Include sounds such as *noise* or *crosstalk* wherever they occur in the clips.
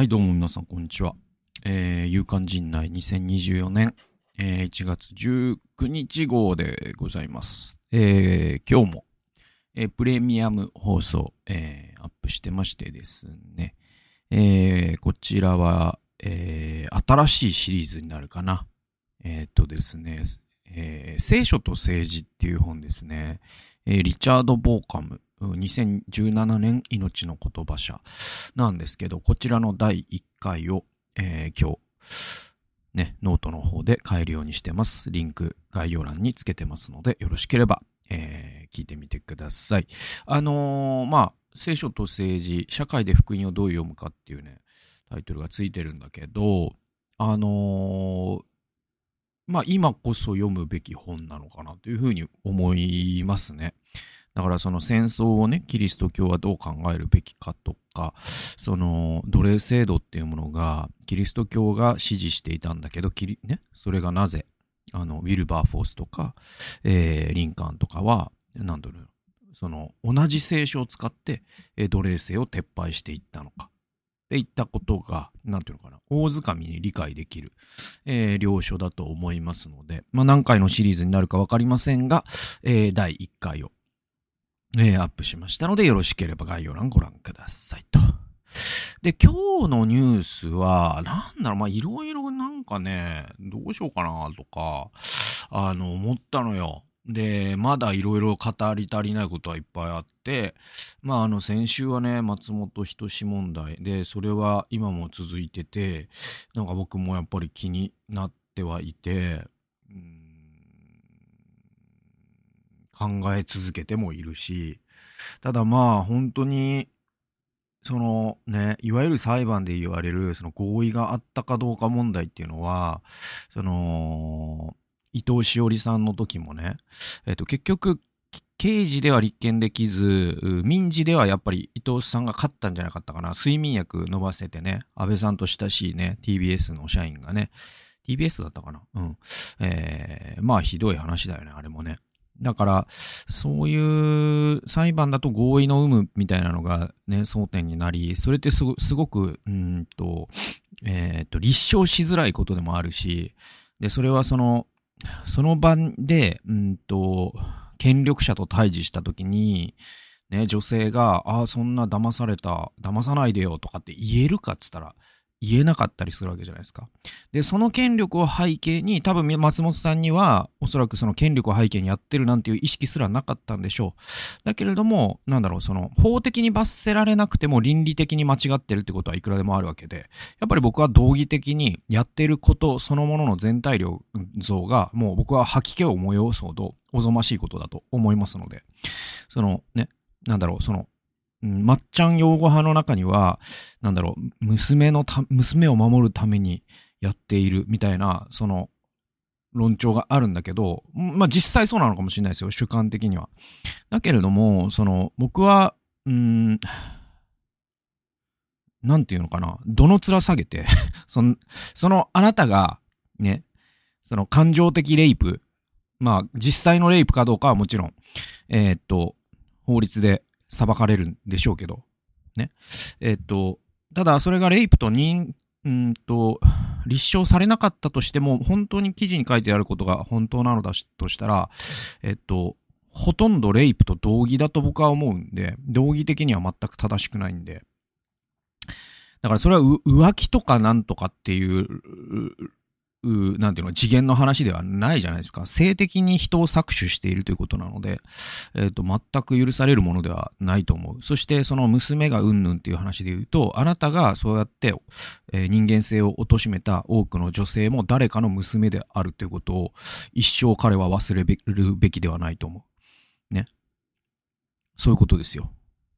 はい、どうも皆さん、こんにちは。えー、夕刊陣内2024年、えー、1月19日号でございます。えー、今日も、えー、プレミアム放送、えー、アップしてましてですね。えー、こちらは、えー、新しいシリーズになるかな。えー、っとですね、えー、聖書と政治っていう本ですね。えー、リチャード・ボーカム。2017年命の言葉社なんですけど、こちらの第1回を、えー、今日、ね、ノートの方で買えるようにしてます。リンク概要欄につけてますので、よろしければ、えー、聞いてみてください。あのー、まあ、聖書と政治、社会で福音をどう読むかっていうね、タイトルがついてるんだけど、あのー、まあ、今こそ読むべき本なのかなというふうに思いますね。だからその戦争をね、キリスト教はどう考えるべきかとか、その奴隷制度っていうものが、キリスト教が支持していたんだけど、キリね、それがなぜ、あの、ウィルバーフォースとか、えー、リンカーンとかは、なんだろう、その、同じ聖書を使って、えー、奴隷制を撤廃していったのか。っていったことが、なんていうのかな、大掴みに理解できる、えー、領書だと思いますので、まあ、何回のシリーズになるかわかりませんが、えー、第1回をえー、アップしましたので、よろしければ概要欄ご覧くださいと。で、今日のニュースは、なんだろう、ま、いろいろなんかね、どうしようかなとか、あの、思ったのよ。で、まだいろいろ語り足りないことはいっぱいあって、まあ、あの、先週はね、松本人志問題。で、それは今も続いてて、なんか僕もやっぱり気になってはいて、うん考え続けてもいるし、ただまあ本当に、そのね、いわゆる裁判で言われるその合意があったかどうか問題っていうのは、その、伊藤詩織さんの時もね、えっと結局、刑事では立件できず、民事ではやっぱり伊藤さんが勝ったんじゃなかったかな。睡眠薬飲ませてね、安倍さんと親しいね、TBS の社員がね、TBS だったかなうん。えー、まあひどい話だよね、あれもね。だから、そういう裁判だと合意の有無みたいなのがね、争点になり、それってすごすごく、うんと、えっ、ー、と、立証しづらいことでもあるし、で、それはその、その場で、うんと、権力者と対峙した時に、ね、女性が、ああ、そんな騙された、騙さないでよとかって言えるかっつったら、言えなかったりするわけじゃないですか。で、その権力を背景に、多分松本さんには、おそらくその権力を背景にやってるなんていう意識すらなかったんでしょう。だけれども、なんだろう、その、法的に罰せられなくても倫理的に間違ってるってことはいくらでもあるわけで、やっぱり僕は道義的にやってることそのものの全体像が、もう僕は吐き気を催すほどおぞましいことだと思いますので、そのね、なんだろう、その、うん、まっちゃん擁護派の中には、なんだろう、娘のた、娘を守るためにやっているみたいな、その、論調があるんだけど、まあ、実際そうなのかもしれないですよ、主観的には。だけれども、その、僕は、うん、なんていうのかな、どの面下げて *laughs* その、その、あなたが、ね、その感情的レイプ、まあ、実際のレイプかどうかはもちろん、えー、っと、法律で裁かれるんでしょうけど、ね。えっ、と、ただそれがレイプと認、うんと、立証されなかったとしても、本当に記事に書いてあることが本当なのだとしたら、えっ、と、ほとんどレイプと同義だと僕は思うんで、同義的には全く正しくないんで。だからそれは浮気とかなんとかってい、うなんていうの、次元の話ではないじゃないですか。性的に人を搾取しているということなので、えっ、ー、と、全く許されるものではないと思う。そして、その娘がうんぬんっていう話で言うと、あなたがそうやって、えー、人間性を貶めた多くの女性も誰かの娘であるということを、一生彼は忘れるべきではないと思う。ね。そういうことですよ。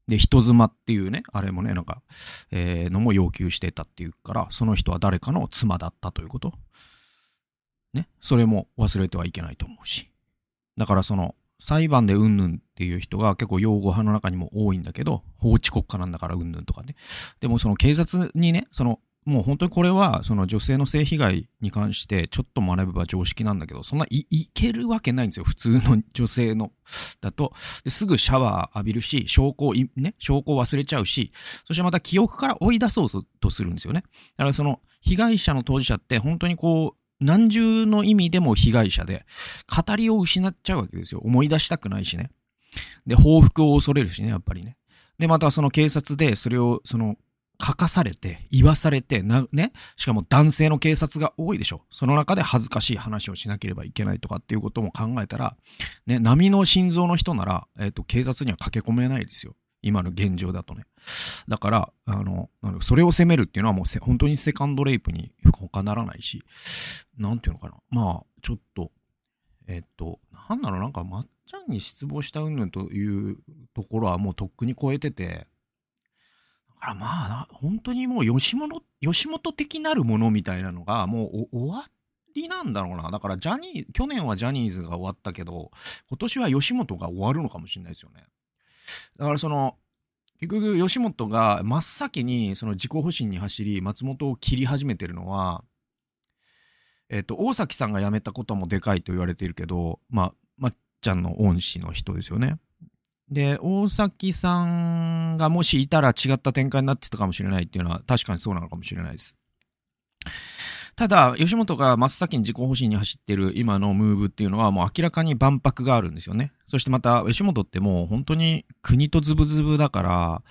で、人妻っていうね、あれもね、なんか、えー、のも要求してたっていうから、その人は誰かの妻だったということ。ね。それも忘れてはいけないと思うし。だからその、裁判でうんぬんっていう人が結構擁護派の中にも多いんだけど、法治国家なんだからうんぬんとかね。でもその警察にね、その、もう本当にこれは、その女性の性被害に関してちょっと学べば常識なんだけど、そんない、いけるわけないんですよ。普通の女性の、だと。すぐシャワー浴びるし、証拠を、ね、証拠を忘れちゃうし、そしてまた記憶から追い出そうとするんですよね。だからその、被害者の当事者って本当にこう、何重の意味でも被害者で、語りを失っちゃうわけですよ。思い出したくないしね。で、報復を恐れるしね、やっぱりね。で、またその警察でそれを、その、書かされて、言わされて、な、ね、しかも男性の警察が多いでしょ。その中で恥ずかしい話をしなければいけないとかっていうことも考えたら、ね、波の心臓の人なら、えっ、ー、と、警察には駆け込めないですよ。今の現状だとね。だから、あの、それを責めるっていうのはもう本当にセカンドレイプに他ならないし、なんていうのかな。まあ、ちょっと、えっ、と、なんだろう、なんか、まっちゃんに失望した云々というところはもうとっくに超えてて、だからまあ、本当にもう吉本、吉本的なるものみたいなのがもう終わりなんだろうな。だからジャニー、去年はジャニーズが終わったけど、今年は吉本が終わるのかもしれないですよね。だからその、結局吉本が真っ先にその自己保身に走り、松本を切り始めてるのは、えっと、大崎さんが辞めたこともでかいと言われているけど、まあ、まっちゃんの恩師の人ですよね。で、大崎さんがもしいたら違った展開になってたかもしれないっていうのは確かにそうなのかもしれないです。ただ、吉本が真っ先に自己保身に走ってる今のムーブっていうのはもう明らかに万博があるんですよね。そしてまた、吉本ってもう本当に国とズブズブだから、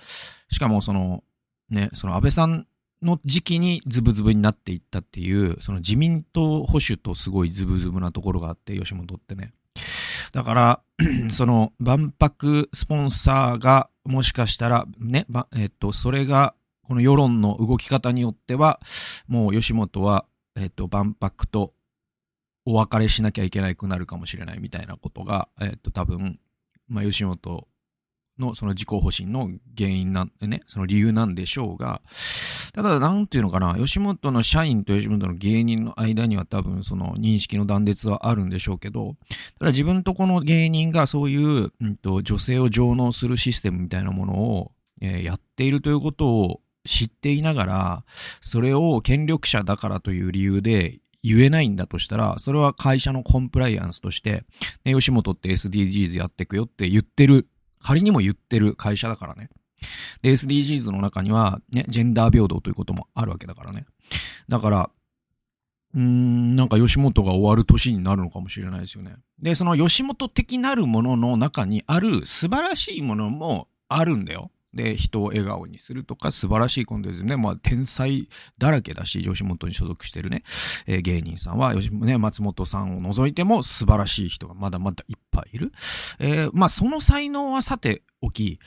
しかもその、ね、その安倍さんの時期にズブズブになっていったっていう、その自民党保守とすごいズブズブなところがあって、吉本ってね。だから、*clears throat* その万博スポンサーがもしかしたらね、えっと、それがこの世論の動き方によっては、もう吉本は、えっと、万博とお別れしなきゃいけなくなるかもしれないみたいなことが、えっと、多分、まあ、吉本のその自己保身の原因なんでね、その理由なんでしょうが、ただ、なんていうのかな、吉本の社員と吉本の芸人の間には多分その認識の断絶はあるんでしょうけど、ただ自分とこの芸人がそういう、うんと、女性を上納するシステムみたいなものを、えー、やっているということを知っていながら、それを権力者だからという理由で言えないんだとしたら、それは会社のコンプライアンスとして、ね、吉本って SDGs やっていくよって言ってる、仮にも言ってる会社だからね。で、SDGs の中には、ね、ジェンダー平等ということもあるわけだからね。だから、うーん、なんか吉本が終わる年になるのかもしれないですよね。で、その吉本的なるものの中にある素晴らしいものもあるんだよ。で、人を笑顔にするとか素晴らしいコンテンツね。まあ、天才だらけだし、吉本に所属してるね、えー、芸人さんは、吉本ね、松本さんを除いても素晴らしい人がまだまだいっぱいいる。えー、まあ、その才能はさておき、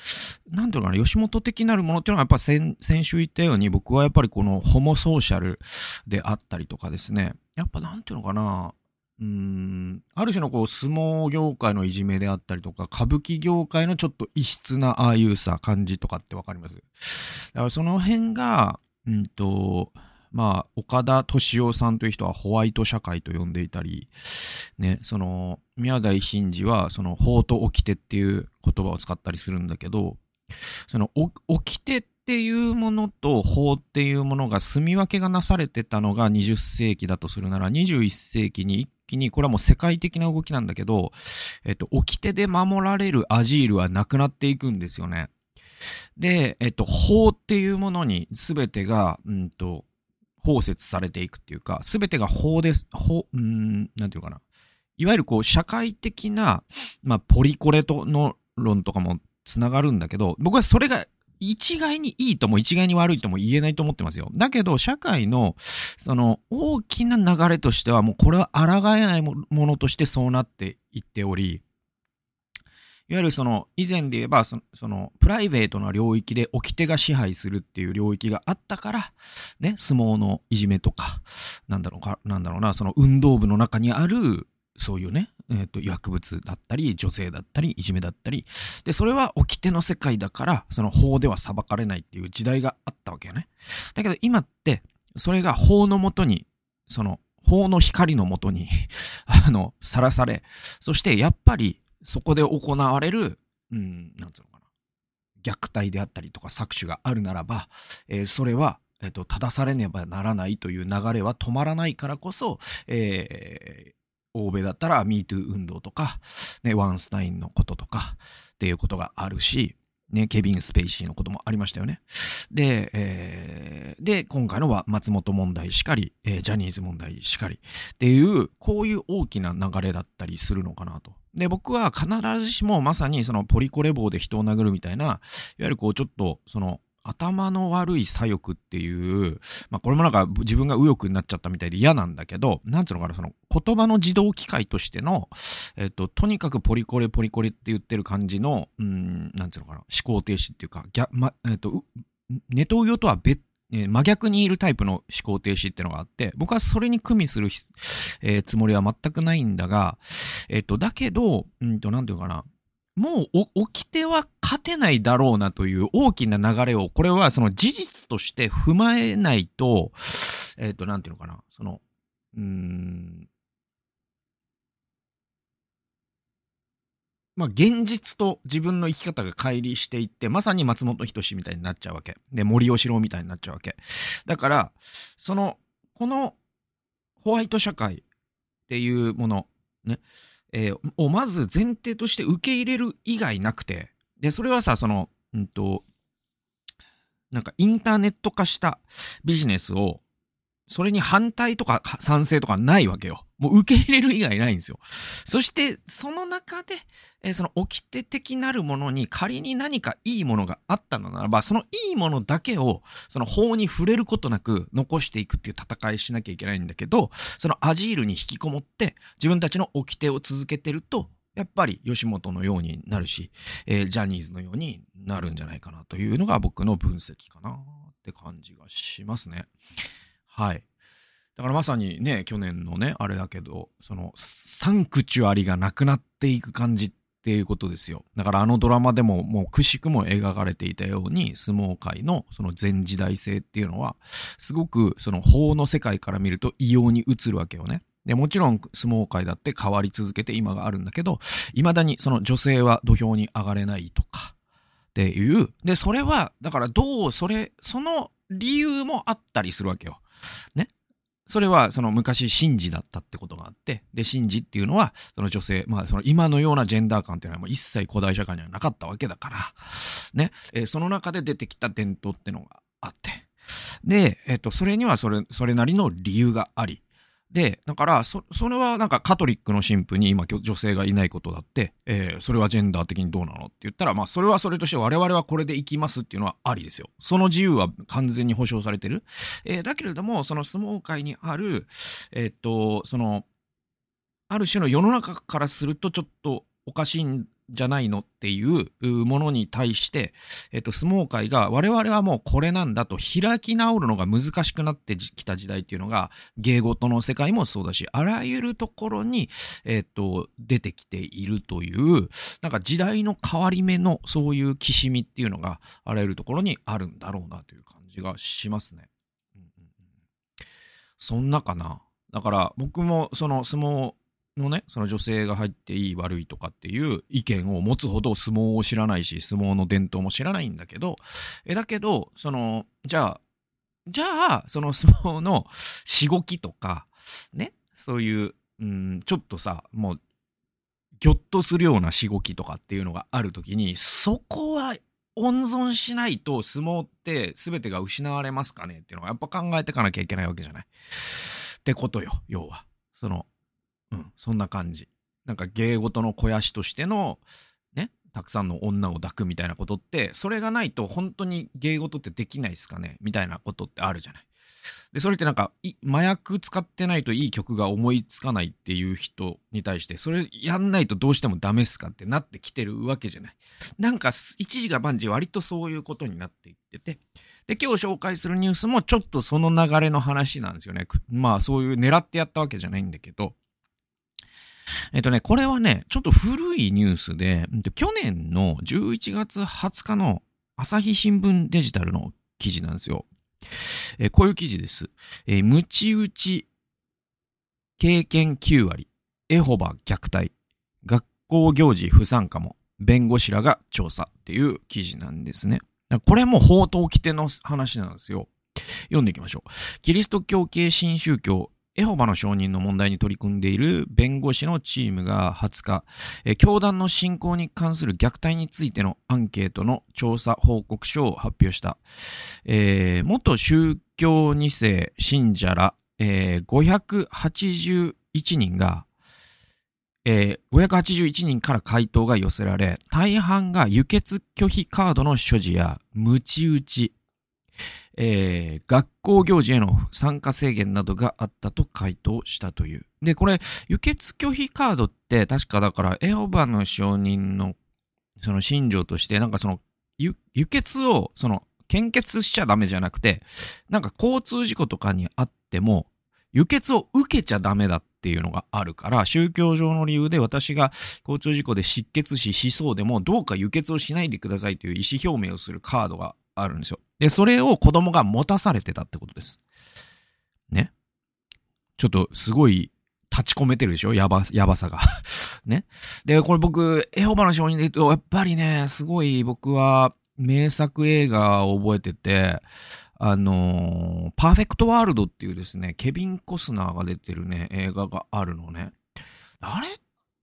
なんていうのかな、吉本的なるものっていうのはやっぱ先、先週言ったように僕はやっぱりこのホモソーシャルであったりとかですね、やっぱなんていうのかな、ある種のこう相撲業界のいじめであったりとか、歌舞伎業界のちょっと異質なああいうさ、感じとかってわかります？だからその辺が、うんと、まあ、岡田敏夫さんという人はホワイト社会と呼んでいたり、ね、その、宮台真司は、その、法と起きてっていう言葉を使ったりするんだけど、その、起きてっていうものと法っていうものが住み分けがなされてたのが20世紀だとするなら、21世紀に一気に、これはもう世界的な動きなんだけど、えっと、掟で守られるアジールはなくなっていくんですよね。で、えっと、法っていうものに全てが、うんと、包摂されていくっていうか、すべてが法です、法、うん、なんていうかな。いわゆるこう、社会的な、まあ、ポリコレとの論とかもつながるんだけど、僕はそれが一概にいいとも一概に悪いとも言えないと思ってますよ。だけど、社会の、その、大きな流れとしては、もうこれは抗えないものとしてそうなっていっており、いわゆるその、以前で言えばその、その、プライベートな領域で掟が支配するっていう領域があったから、ね、相撲のいじめとか、なんだろうか、なんだろうな、その運動部の中にある、そういうね、えっ、ー、と、薬物だったり、女性だったり、いじめだったり、で、それは掟の世界だから、その法では裁かれないっていう時代があったわけよね。だけど今って、それが法のもとに、その、法の光のもとにあの、さらされ、そしてやっぱり、そこで行われる、うん、なんつうのかな。虐待であったりとか搾取があるならば、えー、それはえっ、と、正されねばならないという流れは止まらないからこそ、えー、欧米だったら MeToo 運動とか、ね、ワンスタインのこととかっていうことがあるし、ね、ケビン・スペイシーのこともありましたよね。で、えー、で、今回のは松本問題しかり、えー、ジャニーズ問題しかりっていう、こういう大きな流れだったりするのかなと。で、僕は必ずしもまさにそのポリコレ棒で人を殴るみたいな、いわゆるこうちょっと、その、頭の悪い左翼っていう、まあこれもなんか自分が右翼になっちゃったみたいで嫌なんだけど、なんつうのかな、その言葉の自動機械としての、えっ、と、とにかくポリコレポリコレって言ってる感じの、うん、なんつうのかな、思考停止っていうか、逆、ま、えっ、と、ネトウヨとは別え真逆にいるタイプの思考停止っていうのがあって、僕はそれに組みする、えー、つもりは全くないんだが、えっ、と、だけど、うんと、なんていうかな、もう、お、起きては勝てないだろうなという大きな流れを、これはその事実として踏まえないと、えっ、ー、と、なんていうのかな、その、うん、まあ、現実と自分の生き方が乖離していって、まさに松本人志みたいになっちゃうわけ。で、森喜朗みたいになっちゃうわけ。だから、その、このホワイト社会っていうもの、ね、えー、をまず前提として受け入れる以外なくて、で、それはさ、その、うんと、なんかインターネット化したビジネスを、それに反対とか賛成とかないわけよ。もう受け入れる以外ないんですよ。そして、その中で、えー、その掟的なるものに仮に何かいいものがあったのならば、そのいいものだけを、その法に触れることなく残していくっていう戦いしなきゃいけないんだけど、そのアジールに引きこもって、自分たちの掟を続けてると、やっぱり吉本のようになるし、えー、ジャニーズのようになるんじゃないかなというのが僕の分析かなって感じがしますね。はい。だからまさにね、去年のね、あれだけど、その、サンクチュアリがなくなっていく感じっていうことですよ。だからあのドラマでももうくしくも描かれていたように、相撲界のその全時代性っていうのは、すごくその法の世界から見ると異様に映るわけよね。で、もちろん相撲界だって変わり続けて今があるんだけど、未だにその女性は土俵に上がれないとか、っていう。で、それは、だからどう、それ、その理由もあったりするわけよ。ね？それはその昔神事だったってことがあって、で、神事っていうのは、その女性、まあその今のようなジェンダー感っていうのはもう一切古代社会にはなかったわけだから、ね、えー、その中で出てきた伝統ってのがあって、で、えっ、ー、と、それにはそれ、それなりの理由があり、で、だから、そ、それはなんかカトリックの神父に今女性がいないことだって、えー、それはジェンダー的にどうなのって言ったら、まあそれはそれとして我々はこれで行きますっていうのはありですよ。その自由は完全に保障されてる。えー、だけれども、その相撲界にある、えー、っと、その、ある種の世の中からするとちょっとおかしいんじゃないのっていうものに対して、えっと、相撲界が我々はもうこれなんだと開き直るのが難しくなってきた時代っていうのが、芸事の世界もそうだし、あらゆるところに、えっと、出てきているという、なんか時代の変わり目のそういうきしみっていうのがあらゆるところにあるんだろうなという感じがしますね。うんうんうん、そんなかな。だから僕もその相撲のね、その女性が入っていい悪いとかっていう意見を持つほど相撲を知らないし、相撲の伝統も知らないんだけど、え、だけど、その、じゃあ、じゃあ、その相撲のしごきとか、ね、そういう、うん、ちょっとさ、もう、ぎょっとするようなしごきとかっていうのがあるときに、そこは温存しないと相撲って全てが失われますかねっていうのはやっぱ考えていかなきゃいけないわけじゃない。ってことよ、要は。その、うん、そんな感じ。なんか芸事の肥やしとしての、ね、たくさんの女を抱くみたいなことって、それがないと本当に芸事ってできないっすかね？みたいなことってあるじゃない。で、それってなんか、麻薬使ってないといい曲が思いつかないっていう人に対して、それやんないとどうしてもダメっすかってなってきてるわけじゃない。なんか、一時が万事割とそういうことになっていってて、で、今日紹介するニュースもちょっとその流れの話なんですよね。まあ、そういう狙ってやったわけじゃないんだけど、えっとね、これはね、ちょっと古いニュースで、去年の11月20日の朝日新聞デジタルの記事なんですよ。えー、こういう記事です。えー、ムチ打ち経験9割、エホバ虐待、学校行事不参加も、弁護士らが調査っていう記事なんですね。これも法と掟の話なんですよ。読んでいきましょう。キリスト教系新宗教エホバの証人の問題に取り組んでいる弁護士のチームが20日、教団の信仰に関する虐待についてのアンケートの調査報告書を発表した。えー、元宗教2世信者ら、えー、581人が、えー、581人から回答が寄せられ、大半が輸血拒否カードの所持や、ムチ打ち、えー、学校行事への参加制限などがあったと回答したという。で、これ、輸血拒否カードって確かだから、エホバの証人のその信条として、なんかその、輸血を、その、献血しちゃダメじゃなくて、なんか交通事故とかにあっても、輸血を受けちゃダメだっていうのがあるから、宗教上の理由で私が交通事故で失血死しそうでも、どうか輸血をしないでくださいという意思表明をするカードがあるんですよ。で、それを子供が持たされてたってことです。ね。ちょっとすごい立ち込めてるでしょ？やば、やばさが *laughs* ね。で、これ僕、エホバの証人で言うと、やっぱりね、すごい僕は名作映画を覚えてて、あのー、パーフェクトワールドっていうですね、ケビン・コスナーが出てるね、映画があるのね。あれっ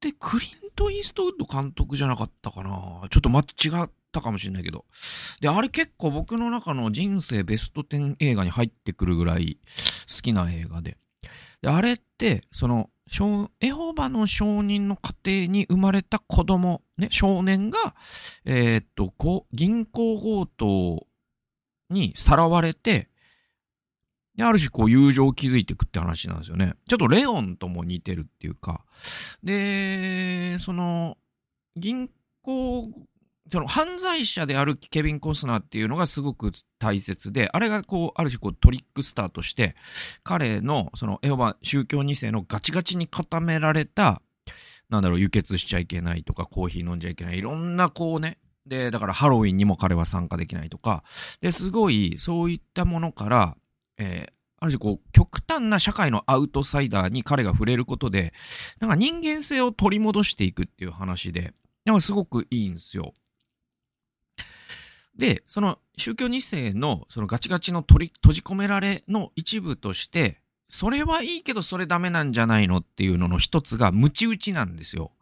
てクリント・イーストウッド監督じゃなかったかな？ちょっと間違ったかもしれないけど。で、あれ結構僕の中の人生ベスト10映画に入ってくるぐらい好きな映画で。で、あれって、その、エホバの証人の家庭に生まれた子供、ね、少年が、えー、っと、銀行強盗にさらわれて、で、ある種こう友情を築いていくって話なんですよね。ちょっとレオンとも似てるっていうか。で、その、銀行その犯罪者であるケビン・コスナーっていうのがすごく大切で、あれがこう、ある種こうトリックスターとして、彼のそのエホバ宗教2世のガチガチに固められた、なんだろう、輸血しちゃいけないとか、コーヒー飲んじゃいけない、いろんなこうね、で、だからハロウィンにも彼は参加できないとか、で、すごいそういったものから、えー、ある種こう、極端な社会のアウトサイダーに彼が触れることで、なんか人間性を取り戻していくっていう話で、なんかすごくいいんですよ。で、その宗教2世のそのガチガチの取り閉じ込められの一部として、それはいいけどそれダメなんじゃないのっていうのの一つがムチ打ちなんですよ。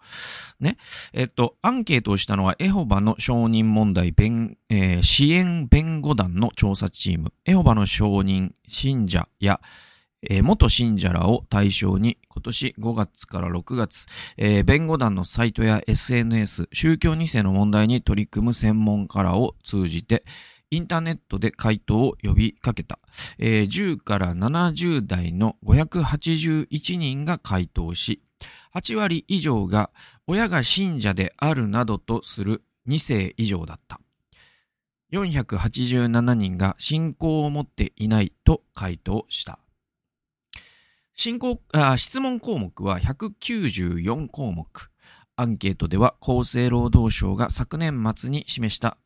ね。えっと、アンケートをしたのはエホバの証人問題弁、えー、支援弁護団の調査チーム。エホバの証人信者やえー、元信者らを対象に今年5月から6月、えー、弁護団のサイトや SNS、宗教2世の問題に取り組む専門家らを通じて、インターネットで回答を呼びかけた。えー、10から70代の581人が回答し、8割以上が親が信者であるなどとする2世以上だった。487人が信仰を持っていないと回答した。進行あ質問項目は194項目。アンケートでは厚生労働省が昨年末に示した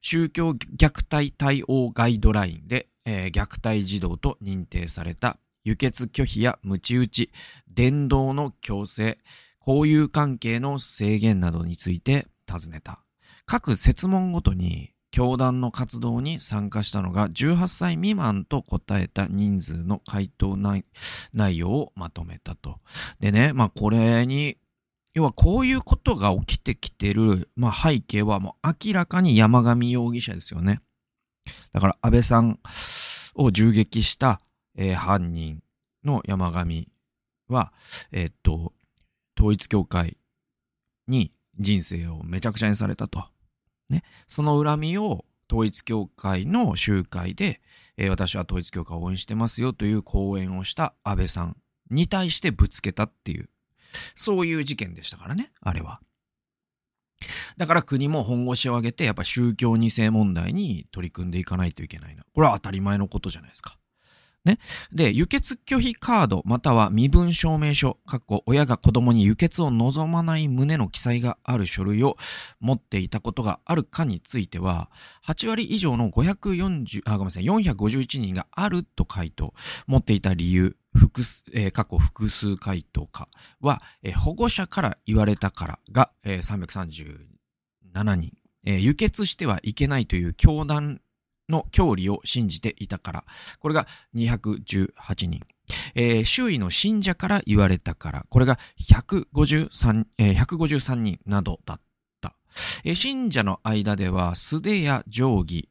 宗教虐待対応ガイドラインで、えー、虐待児童と認定された輸血拒否や鞭打ち、伝道の強制、交友関係の制限などについて尋ねた。各設問ごとに教団の活動に参加したのが18歳未満と答えた人数の回答内容をまとめたと。でね、まあこれに、要はこういうことが起きてきてる、まあ背景はもう明らかに山上容疑者ですよね。だから安倍さんを銃撃した、えー、犯人の山上は、えー、っと、統一教会に人生をめちゃくちゃにされたと。ね、その恨みを統一教会の集会で、えー、私は統一教会を応援してますよという講演をした安倍さんに対してぶつけたっていう、そういう事件でしたからね、あれは。だから国も本腰を上げて、やっぱ宗教2世問題に取り組んでいかないといけないな。これは当たり前のことじゃないですか。ね。で、輸血拒否カードまたは身分証明書、かっこ親が子供に輸血を望まない旨の記載がある書類を持っていたことがあるかについては、8割以上の540、あ、ごめんなさい、451人があると回答、持っていた理由、複数、えー、過去複数回答かは、えー、保護者から言われたからが、えー、337人、えー、輸血してはいけないという教団の教理を信じていたから。これが218人。えー、周囲の信者から言われたから。これが153、えー、153人などだった。えー、信者の間では素手や定規、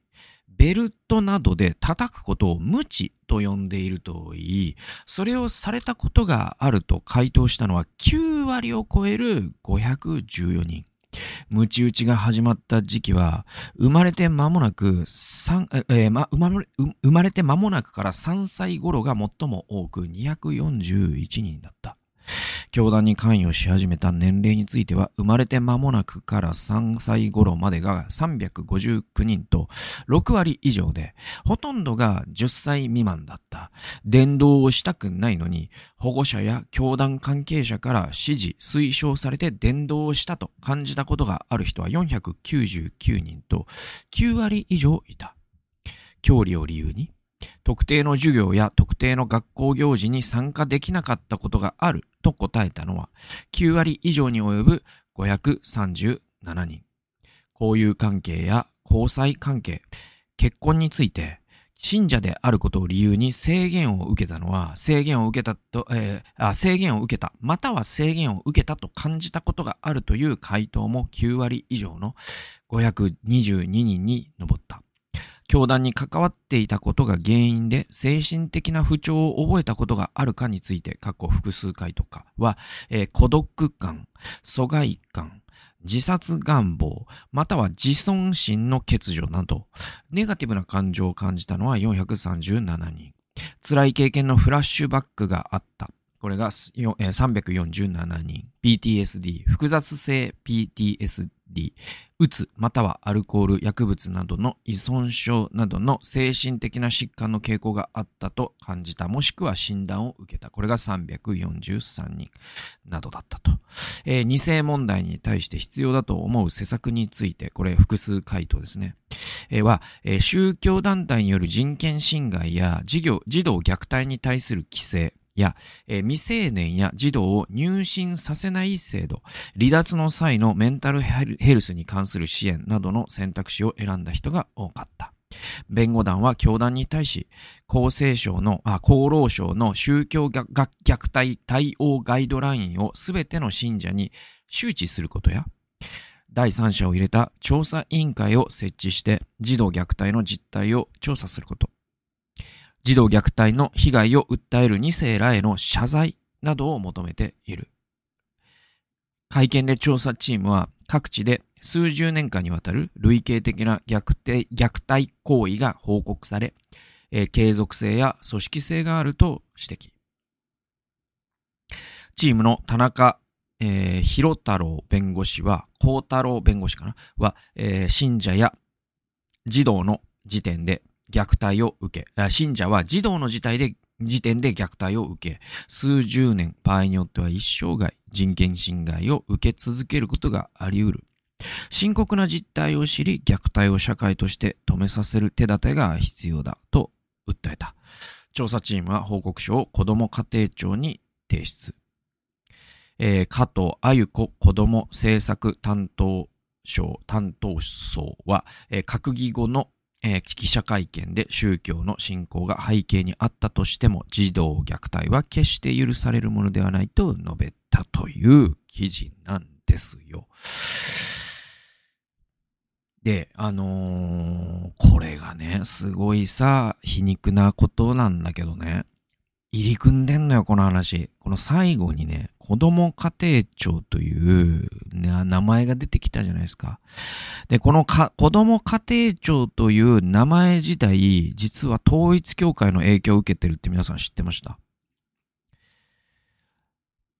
ベルトなどで叩くことを無知と呼んでいると言い、それをされたことがあると回答したのは9割を超える514人。ムチ打ちが始まった時期は、生まれて間もなく、えーま、生まれ、生まれて間もなくから3歳頃が最も多く241人だった。教団に関与し始めた年齢については、生まれて間もなくから3歳頃までが359人と6割以上で、ほとんどが10歳未満だった。伝道をしたくないのに、保護者や教団関係者から指示、推奨されて伝道をしたと感じたことがある人は499人と9割以上いた。教理を理由に、特定の授業や特定の学校行事に参加できなかったことがあると答えたのは9割以上に及ぶ537人。交友関係や交際関係、結婚について信者であることを理由に制限を受けたのは、制限を受けたと、えー、制限を受けた、または制限を受けたと感じたことがあるという回答も9割以上の522人に上った。教団に関わっていたことが原因で精神的な不調を覚えたことがあるかについて過去複数回とかは、えー、孤独感、疎外感、自殺願望、または自尊心の欠如など、ネガティブな感情を感じたのは437人。辛い経験のフラッシュバックがあった。これが347人。PTSD、複雑性 PTSD、うつまたはアルコール、薬物などの依存症などの精神的な疾患の傾向があったと感じた、もしくは診断を受けた。これが343人などだったと。えー、二世問題に対して必要だと思う施策について、これ複数回答ですね。えー、は、えー、宗教団体による人権侵害や事業、児童虐待に対する規制、や、えー、未成年や児童を入信させない制度、離脱の際のメンタルヘルスに関する支援などの選択肢を選んだ人が多かった。弁護団は教団に対し、厚生省の、あ、厚労省の宗教虐待対応ガイドラインをすべての信者に周知することや、第三者を入れた調査委員会を設置して児童虐待の実態を調査すること。児童虐待の被害を訴える2世らへの謝罪などを求めている。会見で調査チームは各地で数十年間にわたる累計的な虐待虐待行為が報告され、えー、継続性や組織性があると指摘。チームの田中、えー、広太郎弁護士は、孝太郎弁護士かな？は、えー、信者や児童の時点で虐待を受け、信者は児童の事態で時点で虐待を受け、数十年、場合によっては一生涯、人権侵害を受け続けることがあり得る。深刻な実態を知り、虐待を社会として止めさせる手立てが必要だと訴えた。調査チームは報告書を子ども家庭庁に提出。えー、加藤あゆ子子ども政策担当省担当層は、えー、閣議後のえー、記者会見で宗教の信仰が背景にあったとしても、児童虐待は決して許されるものではないと述べたという記事なんですよ。で、あのー、これがね、すごいさ、皮肉なことなんだけどね、入り組んでんのよ、この話。この最後にね、子供家庭庁という、ね、名前が出てきたじゃないですか。で、このか子供家庭庁という名前自体、実は統一教会の影響を受けてるって皆さん知ってました？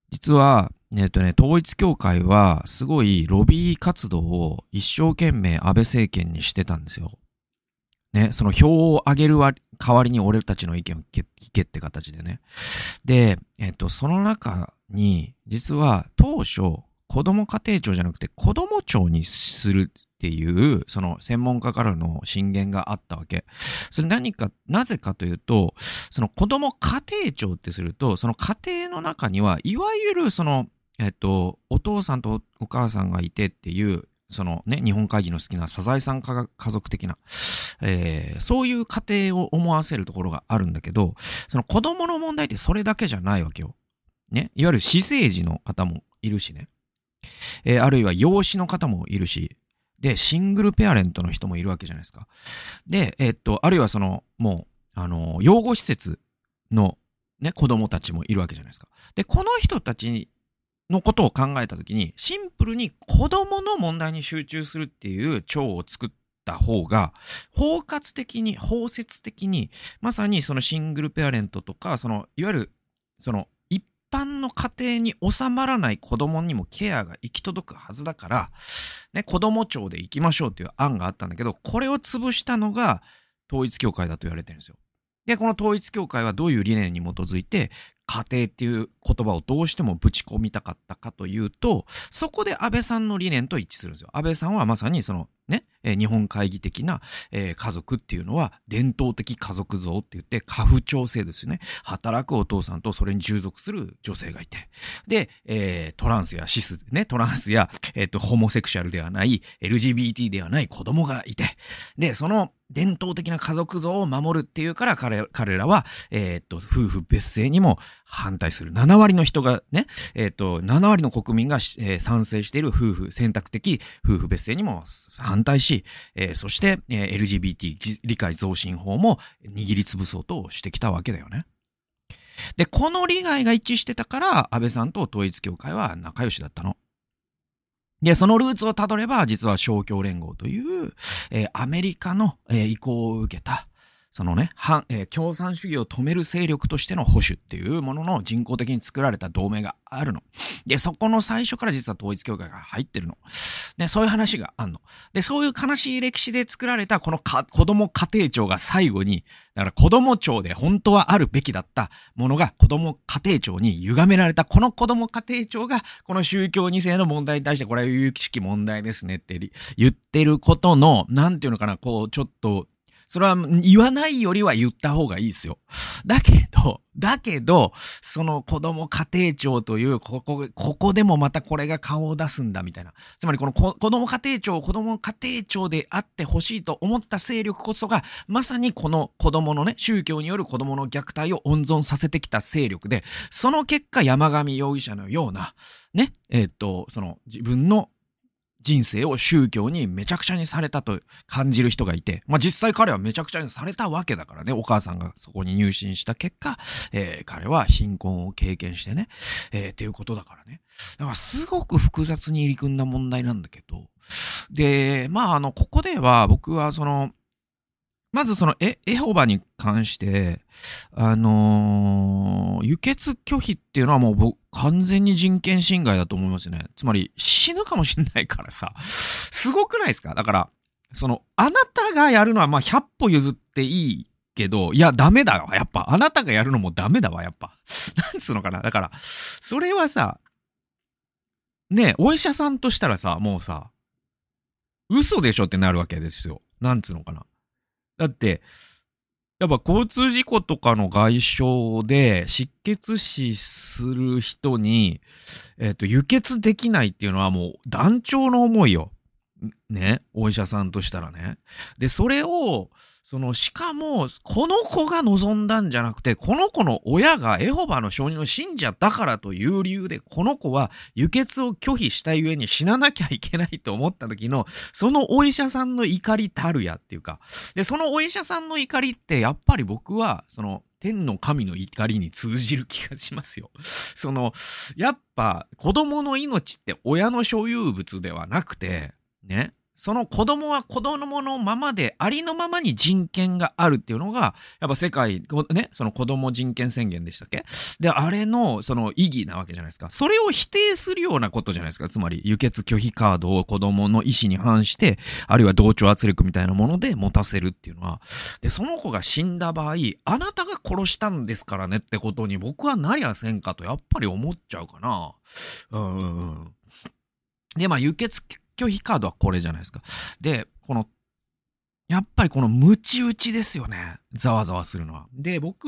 実は、えっとね、統一教会はすごいロビー活動を一生懸命安倍政権にしてたんですよ。ね、その票を上げる代わりに俺たちの意見を聞けって形でね。で、えっと、その中に、実は当初、子供家庭庁じゃなくて子供庁にするっていう、その専門家からの進言があったわけ。それ何か、なぜかというと、その子供家庭庁ってすると、その家庭の中には、いわゆるその、えっと、お父さんとお母さんがいてっていう、そのね、日本会議の好きなサザエさん家族的な、えー、そういう過程を思わせるところがあるんだけど、その子供の問題ってそれだけじゃないわけよ。ね。いわゆる私生児の方もいるしね。えー、あるいは養子の方もいるし、で、シングルペアレントの人もいるわけじゃないですか。で、えー、っと、あるいはその、もう、あの、養護施設のね、子供たちもいるわけじゃないですか。で、この人たちのことを考えたときに、シンプルに子供の問題に集中するっていう腸を作った方が、包括的に、包摂的に、まさにそのシングルペアレントとか、その、いわゆる、その、一般の家庭に収まらない子供にもケアが行き届くはずだから、ね、子供庁で行きましょうっていう案があったんだけど、これを潰したのが統一教会だと言われてるんですよ。で、この統一教会はどういう理念に基づいて、家庭っていう言葉をどうしてもぶち込みたかったかというと、そこで安倍さんの理念と一致するんですよ。安倍さんはまさにそのね、え日本会議的な、え、家族っていうのは伝統的家族像って言って家父長制ですよね。働くお父さんとそれに従属する女性がいて。で、えー、トランスやシスね、トランスや、えっ、と、ホモセクシャルではない、LGBT ではない子供がいて。で、その伝統的な家族像を守るっていうから彼彼らは、え、っと、夫婦別姓にも反対する。7割の人がね、えー、っと、7割の国民が、えー、賛成している夫婦、選択的夫婦別姓にも反対し、えー、そして、え、LGBT 理解増進法も握りつぶそうとしてきたわけだよね。で、この利害が一致してたから、安倍さんと統一教会は仲良しだったの。で、そのルーツをたどれば、実は勝共連合という、えー、アメリカの、えー、意向を受けた、そのね、反、えー、共産主義を止める勢力としての保守っていうものの人工的に作られた同盟があるの。で、そこの最初から実は統一教会が入ってるの。で、そういう話があんの。で、そういう悲しい歴史で作られたこのか子供家庭庁が最後に、だから子供庁で本当はあるべきだったものが子供家庭庁に歪められた、この子供家庭庁がこの宗教2世の問題に対してこれは有識識問題ですねって言ってることの、なんていうのかな、こう、ちょっとそれは言わないよりは言った方がいいですよ。だけど、だけど、その子供家庭庁という、ここ、ここでもまたこれが顔を出すんだみたいな。つまりこの子供家庭庁、子供家庭庁であってほしいと思った勢力こそが、まさにこの子供のね、宗教による子供の虐待を温存させてきた勢力で、その結果山上容疑者のような、ね、えー、っと、その自分の人生を宗教にめちゃくちゃにされたと感じる人がいて、まあ実際彼はめちゃくちゃにされたわけだからね、お母さんがそこに入信した結果、えー、彼は貧困を経験してね、えー、っていうことだからね。だからすごく複雑に入り組んだ問題なんだけど、で、まああの、ここでは僕はその、まずそのエ、エホバに関して、あのー、輸血拒否っていうのはもう僕、完全に人権侵害だと思いますね。つまり、死ぬかもしんないからさ、すごくないですか？だから、その、あなたがやるのはまあ100歩譲っていいけど、いや、ダメだわ、やっぱ。あなたがやるのもダメだわ、やっぱ。*laughs* なんつうのかな？だから、それはさ、ねお医者さんとしたらさ、もうさ、嘘でしょってなるわけですよ。なんつうのかな？だって、やっぱ交通事故とかの外傷で失血死する人に、えっ、ー、と、輸血できないっていうのはもう断腸の思いよ。ね、お医者さんとしたらね。で、それを、その、しかも、この子が望んだんじゃなくて、この子の親がエホバの証人の信者だからという理由で、この子は輸血を拒否したゆえに死ななきゃいけないと思った時の、そのお医者さんの怒りたるやっていうか、で、そのお医者さんの怒りって、やっぱり僕は、その、天の神の怒りに通じる気がしますよ。その、やっぱ、子供の命って親の所有物ではなくて、ね、その子供は子供のままでありのままに人権があるっていうのが、やっぱ世界、ね、その子供人権宣言でしたっけ？で、あれのその意義なわけじゃないですか。それを否定するようなことじゃないですか。つまり、輸血拒否カードを子供の意思に反して、あるいは同調圧力みたいなもので持たせるっていうのは、で、その子が死んだ場合、あなたが殺したんですからねってことに僕はなりゃせんかとやっぱり思っちゃうかな。うんうんうん。で、まあ、輸血拒否カードはこれじゃないですか。で、この、やっぱりこのムチ打ちですよね。ざわざわするのは。で、僕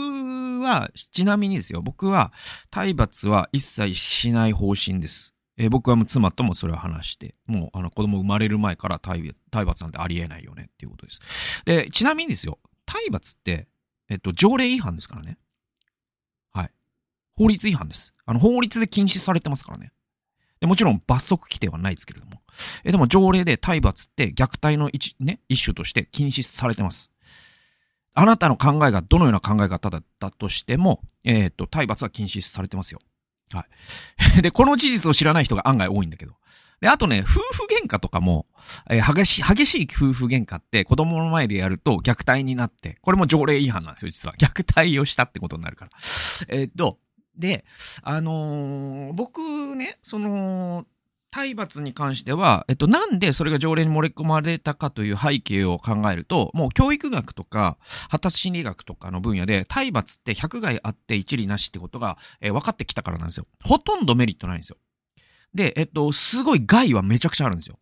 は、ちなみにですよ、僕は体罰は一切しない方針です。えー僕はもう妻ともそれを話して、もうあの子供生まれる前から体体罰なんてありえないよねっていうことです。で、ちなみにですよ、体罰って、えっと、条例違反ですからね。はい。法律違反です。あの、法律で禁止されてますからね。でもちろん罰則規定はないですけれども。え、でも条例で体罰って虐待の一、ね、一種として禁止されてます。あなたの考えがどのような考え方だったとしても、えっ、と、体罰は禁止されてますよ。はい。*laughs* で、この事実を知らない人が案外多いんだけど。で、あとね、夫婦喧嘩とかも、えー激しい、激しい夫婦喧嘩って子供の前でやると虐待になって、これも条例違反なんですよ、実は。虐待をしたってことになるから。えーっと、で、あのー僕ね、その、体罰に関しては、えっと、なんでそれが条例に盛り込まれたかという背景を考えると、もう教育学とか発達心理学とかの分野で体罰って100害あって一理なしってことが、えー分かってきたからなんですよ。ほとんどメリットないんですよ。で、えっと、すごい害はめちゃくちゃあるんですよ。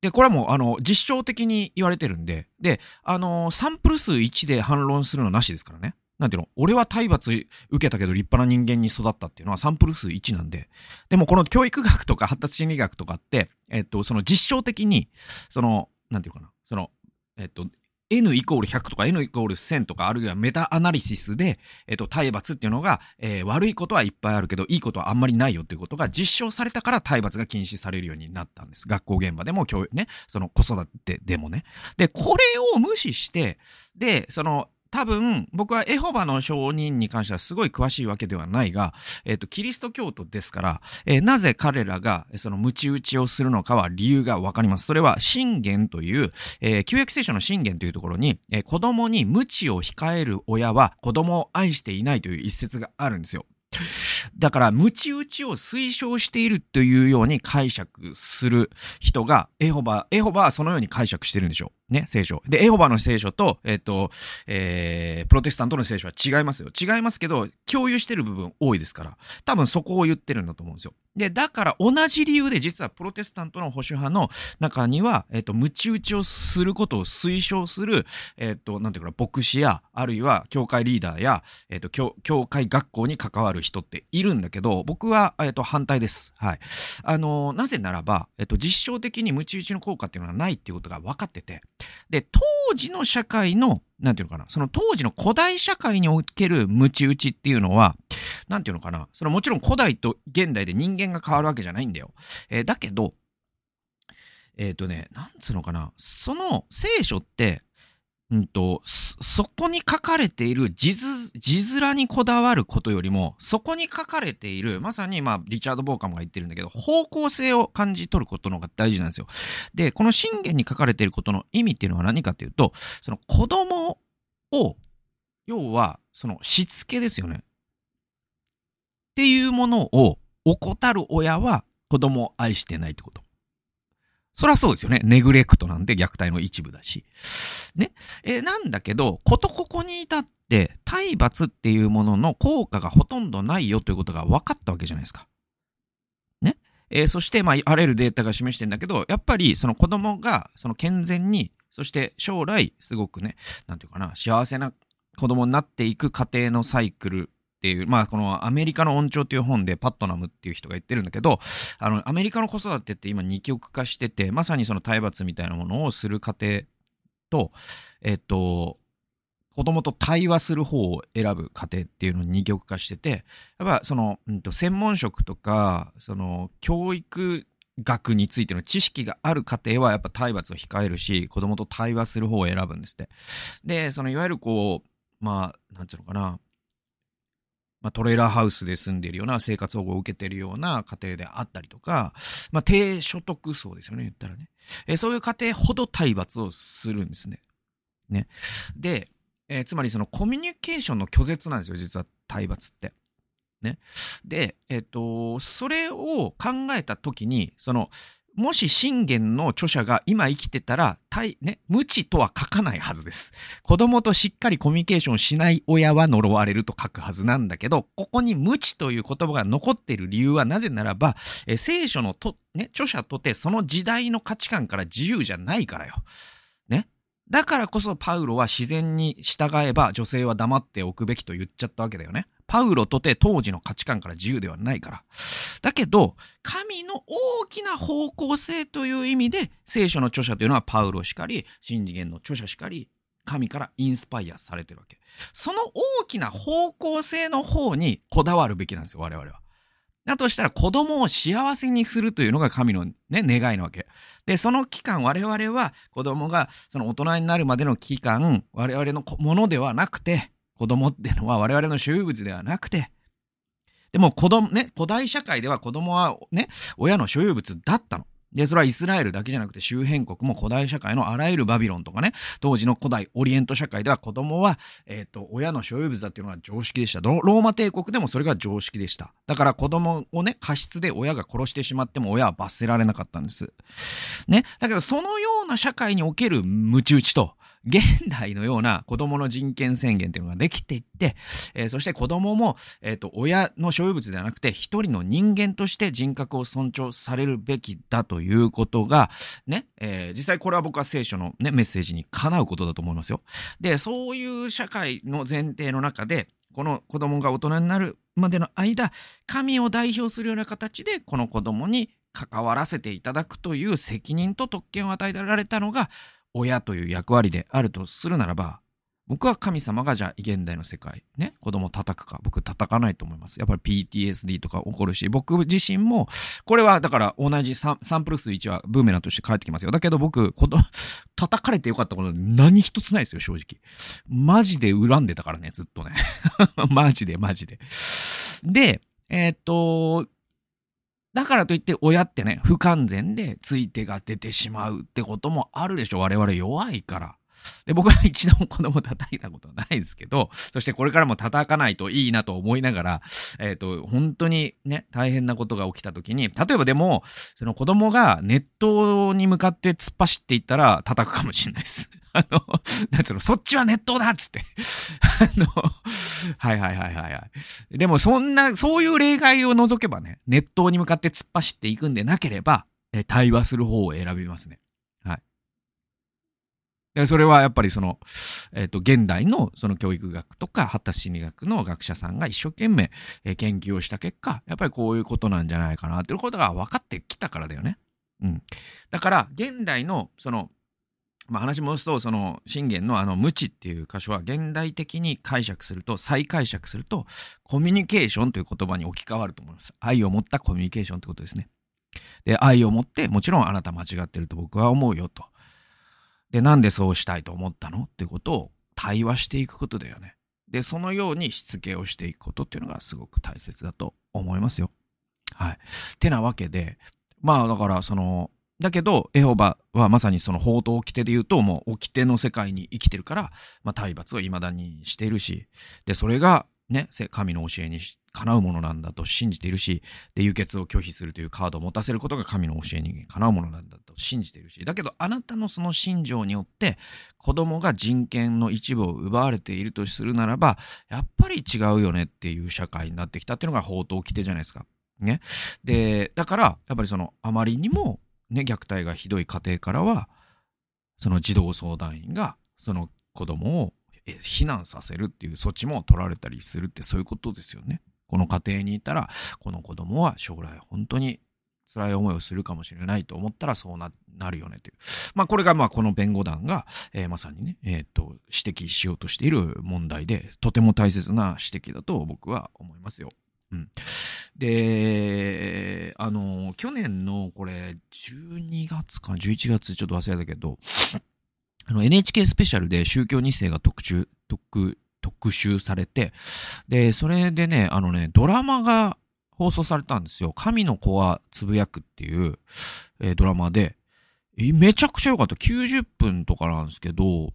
で、これはもう、あの、実証的に言われてるんで、で、あのサンプル数1で反論するのなしですからね。なんていうの俺は体罰受けたけど立派な人間に育ったっていうのはサンプル数1なんで。でもこの教育学とか発達心理学とかって、えっと、その実証的に、その、なんていうかな、その、えっと、N イコール100とか N イコール1000とかあるいはメタアナリシスで、えっと、体罰っていうのが、えー悪いことはいっぱいあるけど、いいことはあんまりないよっていうことが実証されたから体罰が禁止されるようになったんです。学校現場でも教育ね、その子育てでもね。で、これを無視して、で、その、多分、僕はエホバの証人に関してはすごい詳しいわけではないが、えっ、と、キリスト教徒ですから、えーなぜ彼らが、その、ムチ打ちをするのかは理由がわかります。それは、信玄という、えー旧約聖書の信玄というところに、えー子供に無知を控える親は子供を愛していないという一節があるんですよ。だから、ムチ打ちを推奨しているというように解釈する人が、エホバ、エホバはそのように解釈してるんでしょう。ね、聖書。で、エホバの聖書と、えっ、と、えー、プロテスタントの聖書は違いますよ。違いますけど、共有してる部分多いですから、多分そこを言ってるんだと思うんですよ。で、だから同じ理由で実はプロテスタントの保守派の中には、えっ、と、ムチ打ちをすることを推奨する、えっ、と、なんていうかな、牧師や、あるいは教会リーダーや、えっ、と、教、教会学校に関わる人っているんだけど、僕は、えっ、と、反対です。はい。あのなぜならば、えっ、と、実証的にムチ打ちの効果っていうのはないっていうことが分かってて、で、当時の社会の、なんていうのかな、その当時の古代社会におけるムチ打ちっていうのは、なんていうのかな、そのもちろん古代と現代で人間が変わるわけじゃないんだよ。えーだけど、えっ、とね、なんつうのかな、その聖書って、うんと、そ、こに書かれている字、字面にこだわることよりも、そこに書かれている、まさにまあ、リチャード・ボーカムが言ってるんだけど、方向性を感じ取ることの方が大事なんですよ。で、この信玄に書かれていることの意味っていうのは何かっていうと、その子供を、要は、そのしつけですよね。っていうものを怠る親は子供を愛してないってこと。そりゃそうですよね。ネグレクトなんで虐待の一部だし。ね。えーなんだけど、ことここに至って、体罰っていうものの効果がほとんどないよということが分かったわけじゃないですか。ね。えーそして、まあ、あらゆるデータが示してんだけど、やっぱりその子供が、その健全に、そして将来、すごくね、なんていうかな、幸せな子供になっていく過程のサイクルっていう、まあ、このアメリカの音調っていう本でパットナムっていう人が言ってるんだけど、あの、アメリカの子育てって今二極化してて、まさにその体罰みたいなものをする過程と、えっと、子供と対話する方を選ぶ過程っていうのに二極化してて、やっぱその、うんと、専門職とか、その、教育学についての知識がある家庭はやっぱ体罰を控えるし、子供と対話する方を選ぶんですって。で、そのいわゆるこう、まあ、なんていうのかな、まあ、トレーラーハウスで住んでいるような生活保護を受けているような家庭であったりとか、まあ、低所得層ですよね、言ったらね。えーそういう家庭ほど体罰をするんですね。ね。で、えーつまりそのコミュニケーションの拒絶なんですよ、実は体罰って。ね。で、えっ、と、それを考えたときに、その、もし信玄の著者が今生きてたら、体、ね、無知とは書かないはずです。子供としっかりコミュニケーションしない親は呪われると書くはずなんだけど、ここに無知という言葉が残っている理由はなぜならば、え聖書のと、ね、著者とてその時代の価値観から自由じゃないからよ。ね。だからこそパウロは自然に従えば女性は黙っておくべきと言っちゃったわけだよね。パウロとて当時の価値観から自由ではないから。だけど、神の大きな方向性という意味で、聖書の著者というのはパウロしかり、新次元の著者しかり、神からインスパイアされてるわけ。その大きな方向性の方にこだわるべきなんですよ、我々は。だとしたら子供を幸せにするというのが神のね、願いなわけ。で、その期間、我々は子供がその大人になるまでの期間、我々のものではなくて、子供っていうのは我々の所有物ではなくて、でも子供、ね、古代社会では子供はね、親の所有物だったの。で、それはイスラエルだけじゃなくて周辺国も古代社会のあらゆるバビロンとかね、当時の古代オリエント社会では子供は、えっ、ー、と、親の所有物だっていうのが常識でした。ローマ帝国でもそれが常識でした。だから子供をね、過失で親が殺してしまっても親は罰せられなかったんです。ね。だけどそのような社会におけるムチ打ちと、現代のような子供の人権宣言っていうのができていって、えー、そして子供も、えっ、ー、と、親の所有物ではなくて、一人の人間として人格を尊重されるべきだということが、ね、えー、実際これは僕は聖書のね、メッセージにかなうことだと思いますよ。で、そういう社会の前提の中で、この子供が大人になるまでの間、神を代表するような形で、この子供に関わらせていただくという責任と特権を与えられたのが、親という役割であるとするならば、僕は神様がじゃあ現代の世界、ね、子供叩くか、僕叩かないと思います。やっぱり PTSD とか起こるし、僕自身も、これはだから同じサンプル数1はブーメランとして返ってきますよ。だけど僕、子供、叩かれてよかったこと何一つないですよ、正直。マジで恨んでたからね、ずっとね。*laughs* マジで、マジで。で、えー、っと、だからといって親ってね、不完全でついてが出てしまうってこともあるでしょ。我々弱いから。で、僕は一度も子供叩いたことないですけど、そしてこれからも叩かないといいなと思いながら、えっ、ー、と、本当にね、大変なことが起きた時に、例えばでも、その子供がネットに向かって突っ走っていったら叩くかもしれないです。*laughs* あの、なんつうの、そっちは熱湯だっつって。*laughs* あの、はいはいはいはいはい。でもそんな、そういう例外を除けばね、熱湯に向かって突っ走っていくんでなければ、え対話する方を選びますね。でそれはやっぱりその、えっ、ー、と、現代のその教育学とか発達心理学の学者さんが一生懸命、研究をした結果、やっぱりこういうことなんじゃないかなっていうことが分かってきたからだよね。うん。だから、現代のそのまあ、話戻すと、その、信玄のあの、無知っていう箇所は、現代的に解釈すると、再解釈すると、コミュニケーションという言葉に置き換わると思います。愛を持ったコミュニケーションってことですね。で、愛を持って、もちろんあなた間違ってると僕は思うよと。で、なんでそうしたいと思ったの？っていうことを対話していくことだよね。で、そのようにしつけをしていくことっていうのがすごく大切だと思いますよ。はい。てなわけで、まあだからその、だけど、エホバはまさにその法と掟で言うと、もう掟の世界に生きてるから、まあ、体罰を未だにしているし、で、それがね、神の教えにかなうものなんだと信じているし、で、輸血を拒否するというカードを持たせることが神の教えにかなうものなんだと信じているし、だけどあなたのその信条によって子供が人権の一部を奪われているとするならば、やっぱり違うよねっていう社会になってきたっていうのが法と掟じゃないですか。ね。で、だから、やっぱりその、あまりにもね、虐待がひどい家庭からは、その児童相談員が、その子供を避難させるっていう措置も取られたりするってそういうことですよね。この家庭にいたら、この子供は将来本当に辛い思いをするかもしれないと思ったらそうななるよねという。まあこれがまあこの弁護団が、えー、まさにね、えっ、ー、と、指摘しようとしている問題で、とても大切な指摘だと僕は思いますよ。うん。で、あの、去年のこれ、12月か11月ちょっと忘れたけど、NHK スペシャルで宗教2世が特集、特、特集されて、で、それでね、あのね、ドラマが放送されたんですよ。神の子はつぶやくっていう、えー、ドラマで、めちゃくちゃ良かった。90分とかなんですけど、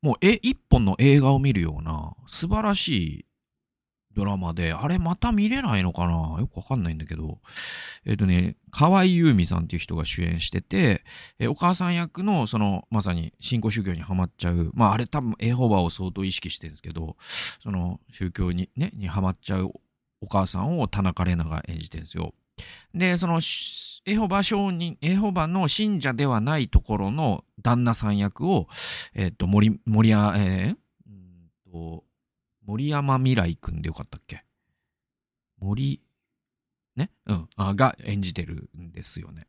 もう、え、一本の映画を見るような素晴らしいドラマで、あれまた見れないのかな？よくわかんないんだけど、えっ、ー、とね、河合優美さんっていう人が主演してて、えー、お母さん役の、その、まさに信仰宗教にハマっちゃう、まああれ多分エホバを相当意識してるんですけど、その宗教にね、にハマっちゃうお母さんを田中玲奈が演じてるんですよ。で、その、エホバ商人、エホバの信者ではないところの旦那さん役を、えっ、ー、と、森、森屋、えー、うんと、森山未来くんでよかったっけ？森、ね？うん。あが演じてるんですよね。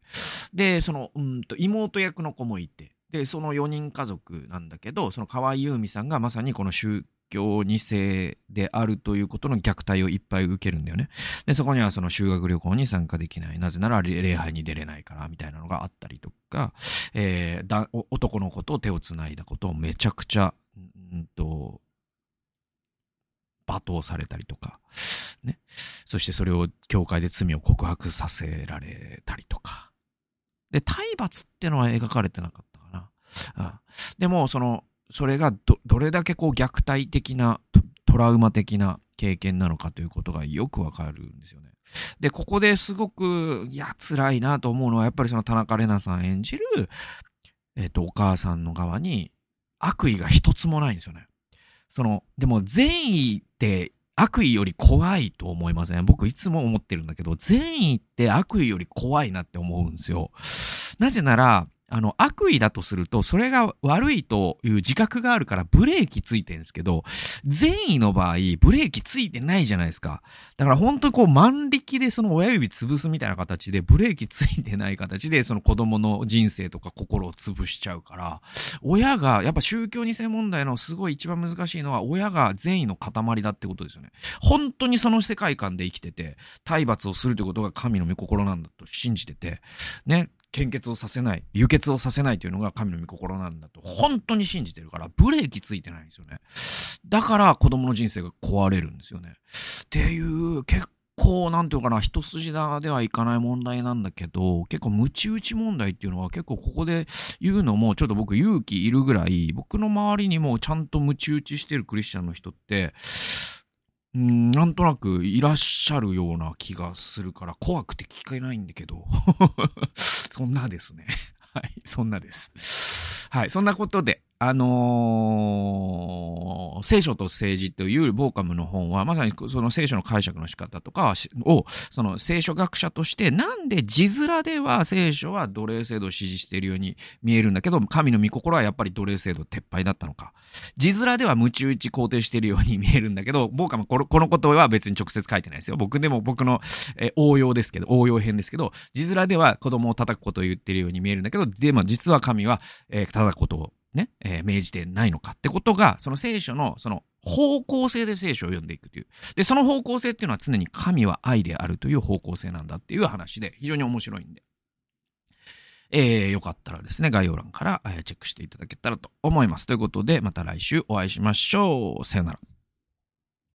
で、その、うんと、妹役の子もいて、で、その4人家族なんだけど、その河合優美さんがまさにこの宗教2世であるということの虐待をいっぱい受けるんだよね。で、そこにはその修学旅行に参加できない。なぜなら礼拝に出れないから、みたいなのがあったりとか、えー、男の子と手をつないだことをめちゃくちゃ、うんと、罵倒されたりとか、ね。そしてそれを教会で罪を告白させられたりとか。で、体罰ってのは描かれてなかったかな。うん、でも、その、それがど、どれだけこう虐待的なト、トラウマ的な経験なのかということがよくわかるんですよね。で、ここですごく、いや、辛いなと思うのは、やっぱりその田中玲奈さん演じる、えっ、ー、と、お母さんの側に悪意が一つもないんですよね。その、でも善意って悪意より怖いと思いません？僕いつも思ってるんだけど、善意って悪意より怖いなって思うんですよ。なぜなら、あの、悪意だとすると、それが悪いという自覚があるからブレーキついてるんですけど、善意の場合、ブレーキついてないじゃないですか。だから本当にこう、万力でその親指潰すみたいな形で、ブレーキついてない形で、その子供の人生とか心を潰しちゃうから、親が、やっぱ宗教二世問題のすごい一番難しいのは、親が善意の塊だってことですよね。本当にその世界観で生きてて、体罰をするということが神の御心なんだと信じてて、ね、献血をさせない、輸血をさせないというのが神の御心なんだと、本当に信じてるから、ブレーキついてないんですよね。だから子供の人生が壊れるんですよね。っていう、結構、なんていうかな、一筋縄ではいかない問題なんだけど、結構、ムチ打ち問題っていうのは結構ここで言うのも、ちょっと僕勇気いるぐらい、僕の周りにもちゃんとムチ打ちしてるクリスチャンの人って、うん、なんとなくいらっしゃるような気がするから怖くて聞けないんだけど。*laughs* そんなですね。はい、そんなです。はい、そんなことで、あのー、聖書と政治というボーカムの本は、まさにその聖書の解釈の仕方とかを、その聖書学者として、なんで字面では聖書は奴隷制度を支持しているように見えるんだけど、神の御心はやっぱり奴隷制度撤廃だったのか。字面ではムチ打ち肯定しているように見えるんだけど、ボーカムこのこのことは別に直接書いてないですよ。僕でも僕の、えー、応用ですけど、応用編ですけど、字面では子供を叩くことを言っているように見えるんだけど、でも実は神は、えー、ただことね、えー、命じてないのかってことが、その聖書の、その方向性で聖書を読んでいくという。で、その方向性っていうのは常に神は愛であるという方向性なんだっていう話で、非常に面白いんで。えー、よかったらですね、概要欄からチェックしていただけたらと思います。ということで、また来週お会いしましょう。さよなら。